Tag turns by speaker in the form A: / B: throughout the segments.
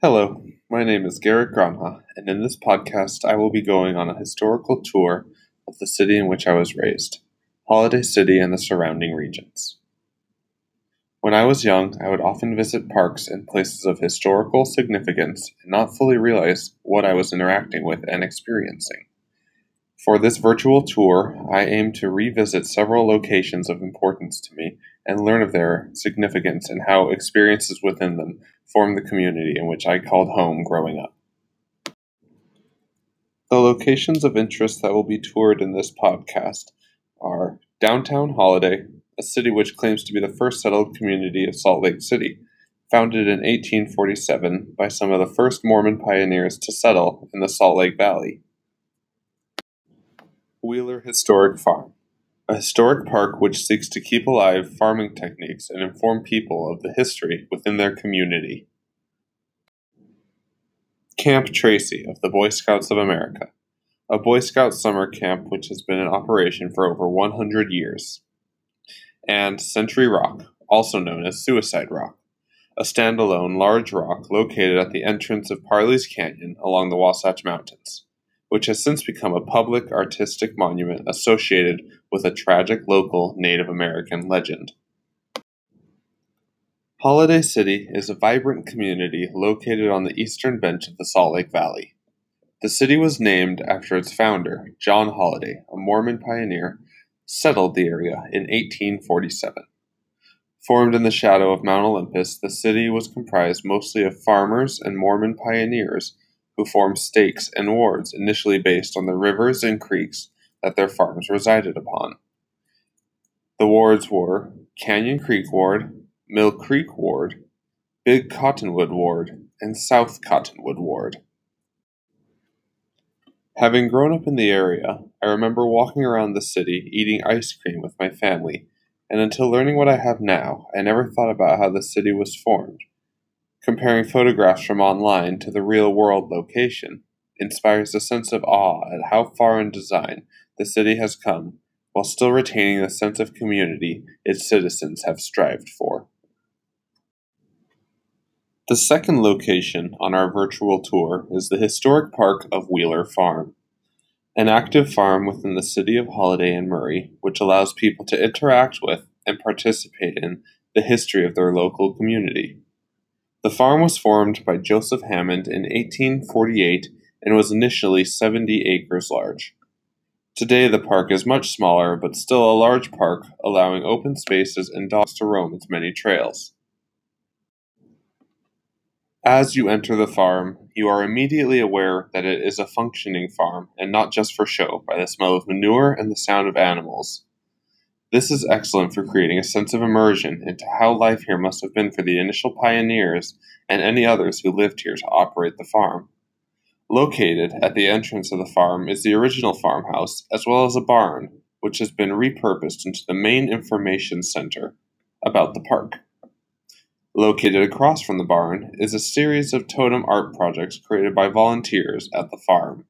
A: Hello, my name is Garrett Granha, and in this podcast, I will be going on a historical tour of the city in which I was raised, Holladay City and the surrounding regions. When I was young, I would often visit parks and places of historical significance and not fully realize what I was interacting with and experiencing. For this virtual tour, I aim to revisit several locations of importance to me and learn of their significance and how experiences within them form the community in which I called home growing up. The locations of interest that will be toured in this podcast are Downtown Holladay, a city which claims to be the first settled community of Salt Lake City, founded in 1847 by some of the first Mormon pioneers to settle in the Salt Lake Valley. Wheeler Historic Farm, a historic park which seeks to keep alive farming techniques and inform people of the history within their community. Camp Tracy of the Boy Scouts of America, a Boy Scout summer camp which has been in operation for over 100 years. And Century Rock, also known as Suicide Rock, a standalone large rock located at the entrance of Parley's Canyon along the Wasatch Mountains which has since become a public artistic monument associated with a tragic local Native American legend. Holladay City is a vibrant community located on the eastern bench of the Salt Lake Valley. The city was named after its founder, John Holladay, a Mormon pioneer, settled the area in 1847. Formed in the shadow of Mount Olympus, the city was comprised mostly of farmers and Mormon pioneers who formed stakes and wards initially based on the rivers and creeks that their farms resided upon. The wards were Canyon Creek Ward, Mill Creek Ward, Big Cottonwood Ward, and South Cottonwood Ward. Having grown up in the area, I remember walking around the city eating ice cream with my family, and until learning what I have now, I never thought about how the city was formed Comparing photographs from online to the real world location inspires a sense of awe at how far in design the city has come while still retaining the sense of community its citizens have strived for. The second location on our virtual tour is the historic park of Wheeler Farm, an active farm within the city of Holladay and Murray, which allows people to interact with and participate in the history of their local community. The farm was formed by Joseph Hammond in 1848 and was initially 70 acres large. Today the park is much smaller, but still a large park, allowing open spaces and dogs to roam its many trails. As you enter the farm, you are immediately aware that it is a functioning farm and not just for show by the smell of manure and the sound of animals. This is excellent for creating a sense of immersion into how life here must have been for the initial pioneers and any others who lived here to operate the farm. Located at the entrance of the farm is the original farmhouse, as well as a barn, which has been repurposed into the main information center about the park. Located across from the barn is a series of totem art projects created by volunteers at the farm.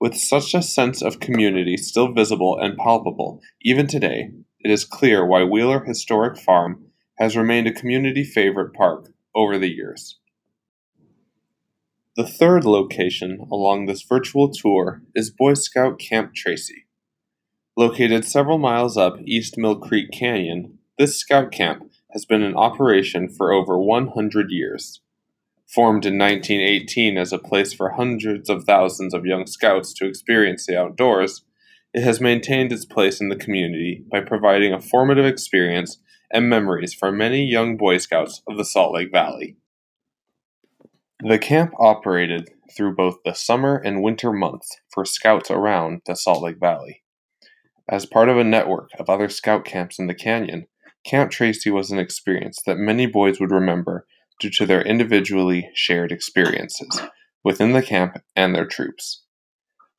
A: With such a sense of community still visible and palpable even today, it is clear why Wheeler Historic Farm has remained a community favorite park over the years. The third location along this virtual tour is Boy Scout Camp Tracy. Located several miles up East Mill Creek Canyon, this scout camp has been in operation for over 100 years. Formed in 1918 as a place for hundreds of thousands of young scouts to experience the outdoors, it has maintained its place in the community by providing a formative experience and memories for many young Boy Scouts of the Salt Lake Valley. The camp operated through both the summer and winter months for scouts around the Salt Lake Valley. As part of a network of other scout camps in the canyon, Camp Tracy was an experience that many boys would remember due to their individually shared experiences within the camp and their troops.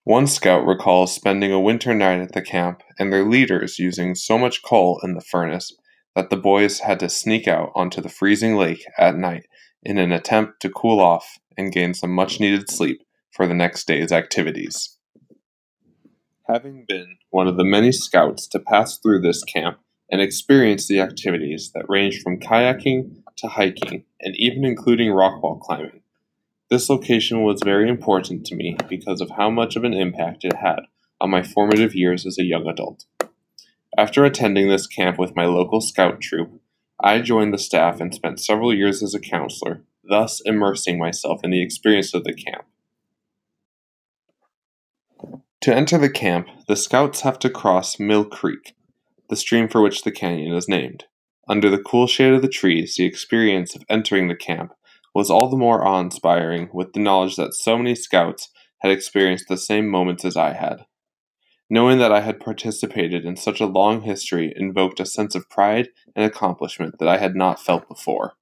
A: One scout recalls spending a winter night at the camp and their leaders using so much coal in the furnace that the boys had to sneak out onto the freezing lake at night in an attempt to cool off and gain some much needed sleep for the next day's activities. Having been one of the many scouts to pass through this camp and experience the activities that range from kayaking to hiking and even including rock wall climbing. This location was very important to me because of how much of an impact it had on my formative years as a young adult. After attending this camp with my local scout troop, I joined the staff and spent several years as a counselor, thus immersing myself in the experience of the camp. To enter the camp, the scouts have to cross Mill Creek, the stream for which the canyon is named. Under the cool shade of the trees, the experience of entering the camp was all the more awe inspiring with the knowledge that so many scouts had experienced the same moments as I had. Knowing that I had participated in such a long history invoked a sense of pride and accomplishment that I had not felt before.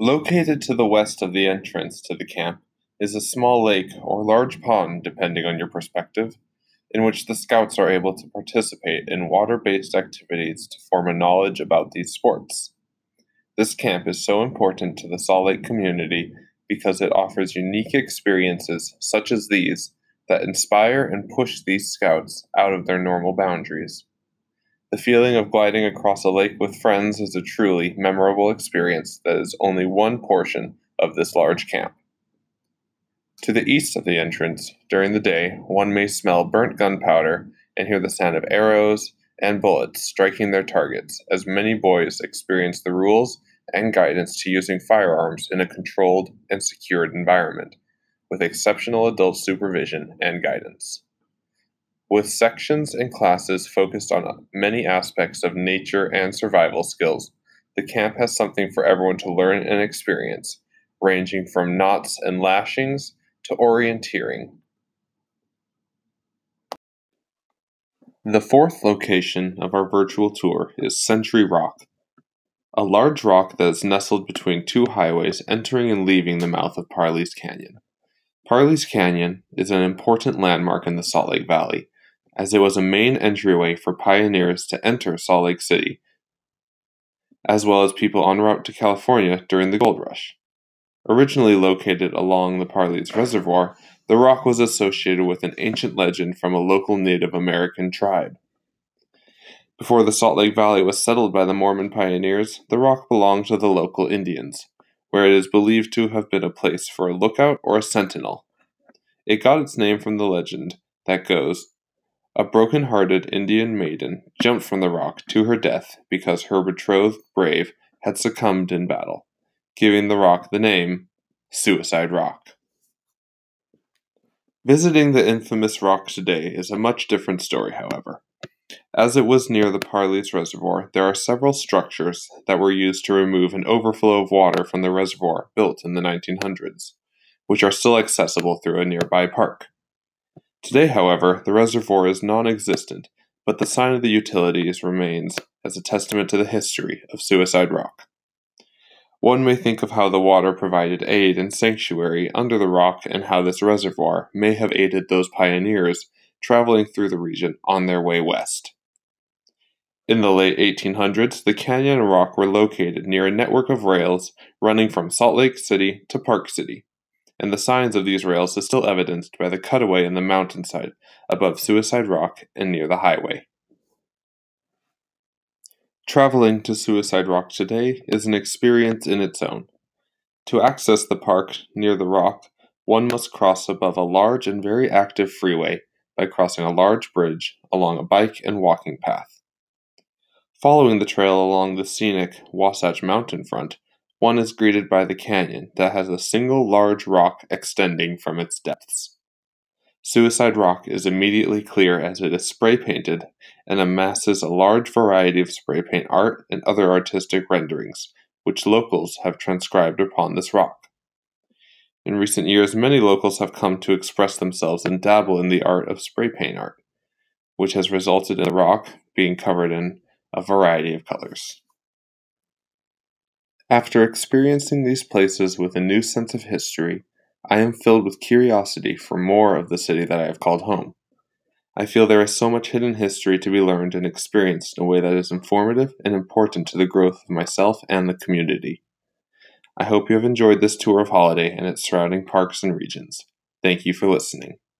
A: Located to the west of the entrance to the camp is a small lake or large pond, depending on your perspective, in which the scouts are able to participate in water based activities to form a knowledge about these sports. This camp is so important to the Salt Lake community because it offers unique experiences such as these that inspire and push these scouts out of their normal boundaries. The feeling of gliding across a lake with friends is a truly memorable experience that is only one portion of this large camp. To the east of the entrance, during the day, one may smell burnt gunpowder and hear the sound of arrows and bullets striking their targets, as many boys experience the rules and guidance to using firearms in a controlled and secured environment with exceptional adult supervision and guidance. With sections and classes focused on many aspects of nature and survival skills, the camp has something for everyone to learn and experience, ranging from knots and lashings to orienteering. The fourth location of our virtual tour is Century Rock, a large rock that is nestled between two highways entering and leaving the mouth of Parley's Canyon. Parley's Canyon is an important landmark in the Salt Lake Valley, as it was a main entryway for pioneers to enter Salt Lake City, as well as people en route to California during the gold rush. Originally located along the Parley's Reservoir, the rock was associated with an ancient legend from a local Native American tribe. Before the Salt Lake Valley was settled by the Mormon pioneers, the rock belonged to the local Indians where it is believed to have been a place for a lookout or a sentinel. It got its name from the legend that goes A broken hearted Indian maiden jumped from the rock to her death because her betrothed brave had succumbed in battle, giving the rock the name Suicide Rock. Visiting the infamous rock today is a much different story, however. As it was near the Parley's Reservoir, there are several structures that were used to remove an overflow of water from the reservoir built in the 1900s, which are still accessible through a nearby park. Today, however, the reservoir is non existent, but the sign of the utilities remains as a testament to the history of Suicide Rock. One may think of how the water provided aid and sanctuary under the rock and how this reservoir may have aided those pioneers traveling through the region on their way west. In the late 1800s, the canyon and rock were located near a network of rails running from Salt Lake City to Park City, and the signs of these rails is still evidenced by the cutaway in the mountainside above Suicide Rock and near the highway. Traveling to Suicide Rock today is an experience in its own. To access the park near the rock, one must cross above a large and very active freeway by crossing a large bridge along a bike and walking path. Following the trail along the scenic Wasatch Mountain front, one is greeted by the canyon that has a single large rock extending from its depths. Suicide Rock is immediately clear as it is spray painted and amasses a large variety of spray paint art and other artistic renderings, which locals have transcribed upon this rock. In recent years, many locals have come to express themselves and dabble in the art of spray paint art, which has resulted in the rock being covered in a variety of colors. After experiencing these places with a new sense of history, I am filled with curiosity for more of the city that I have called home. I feel there is so much hidden history to be learned and experienced in a way that is informative and important to the growth of myself and the community. I hope you have enjoyed this tour of Holladay and its surrounding parks and regions. Thank you for listening.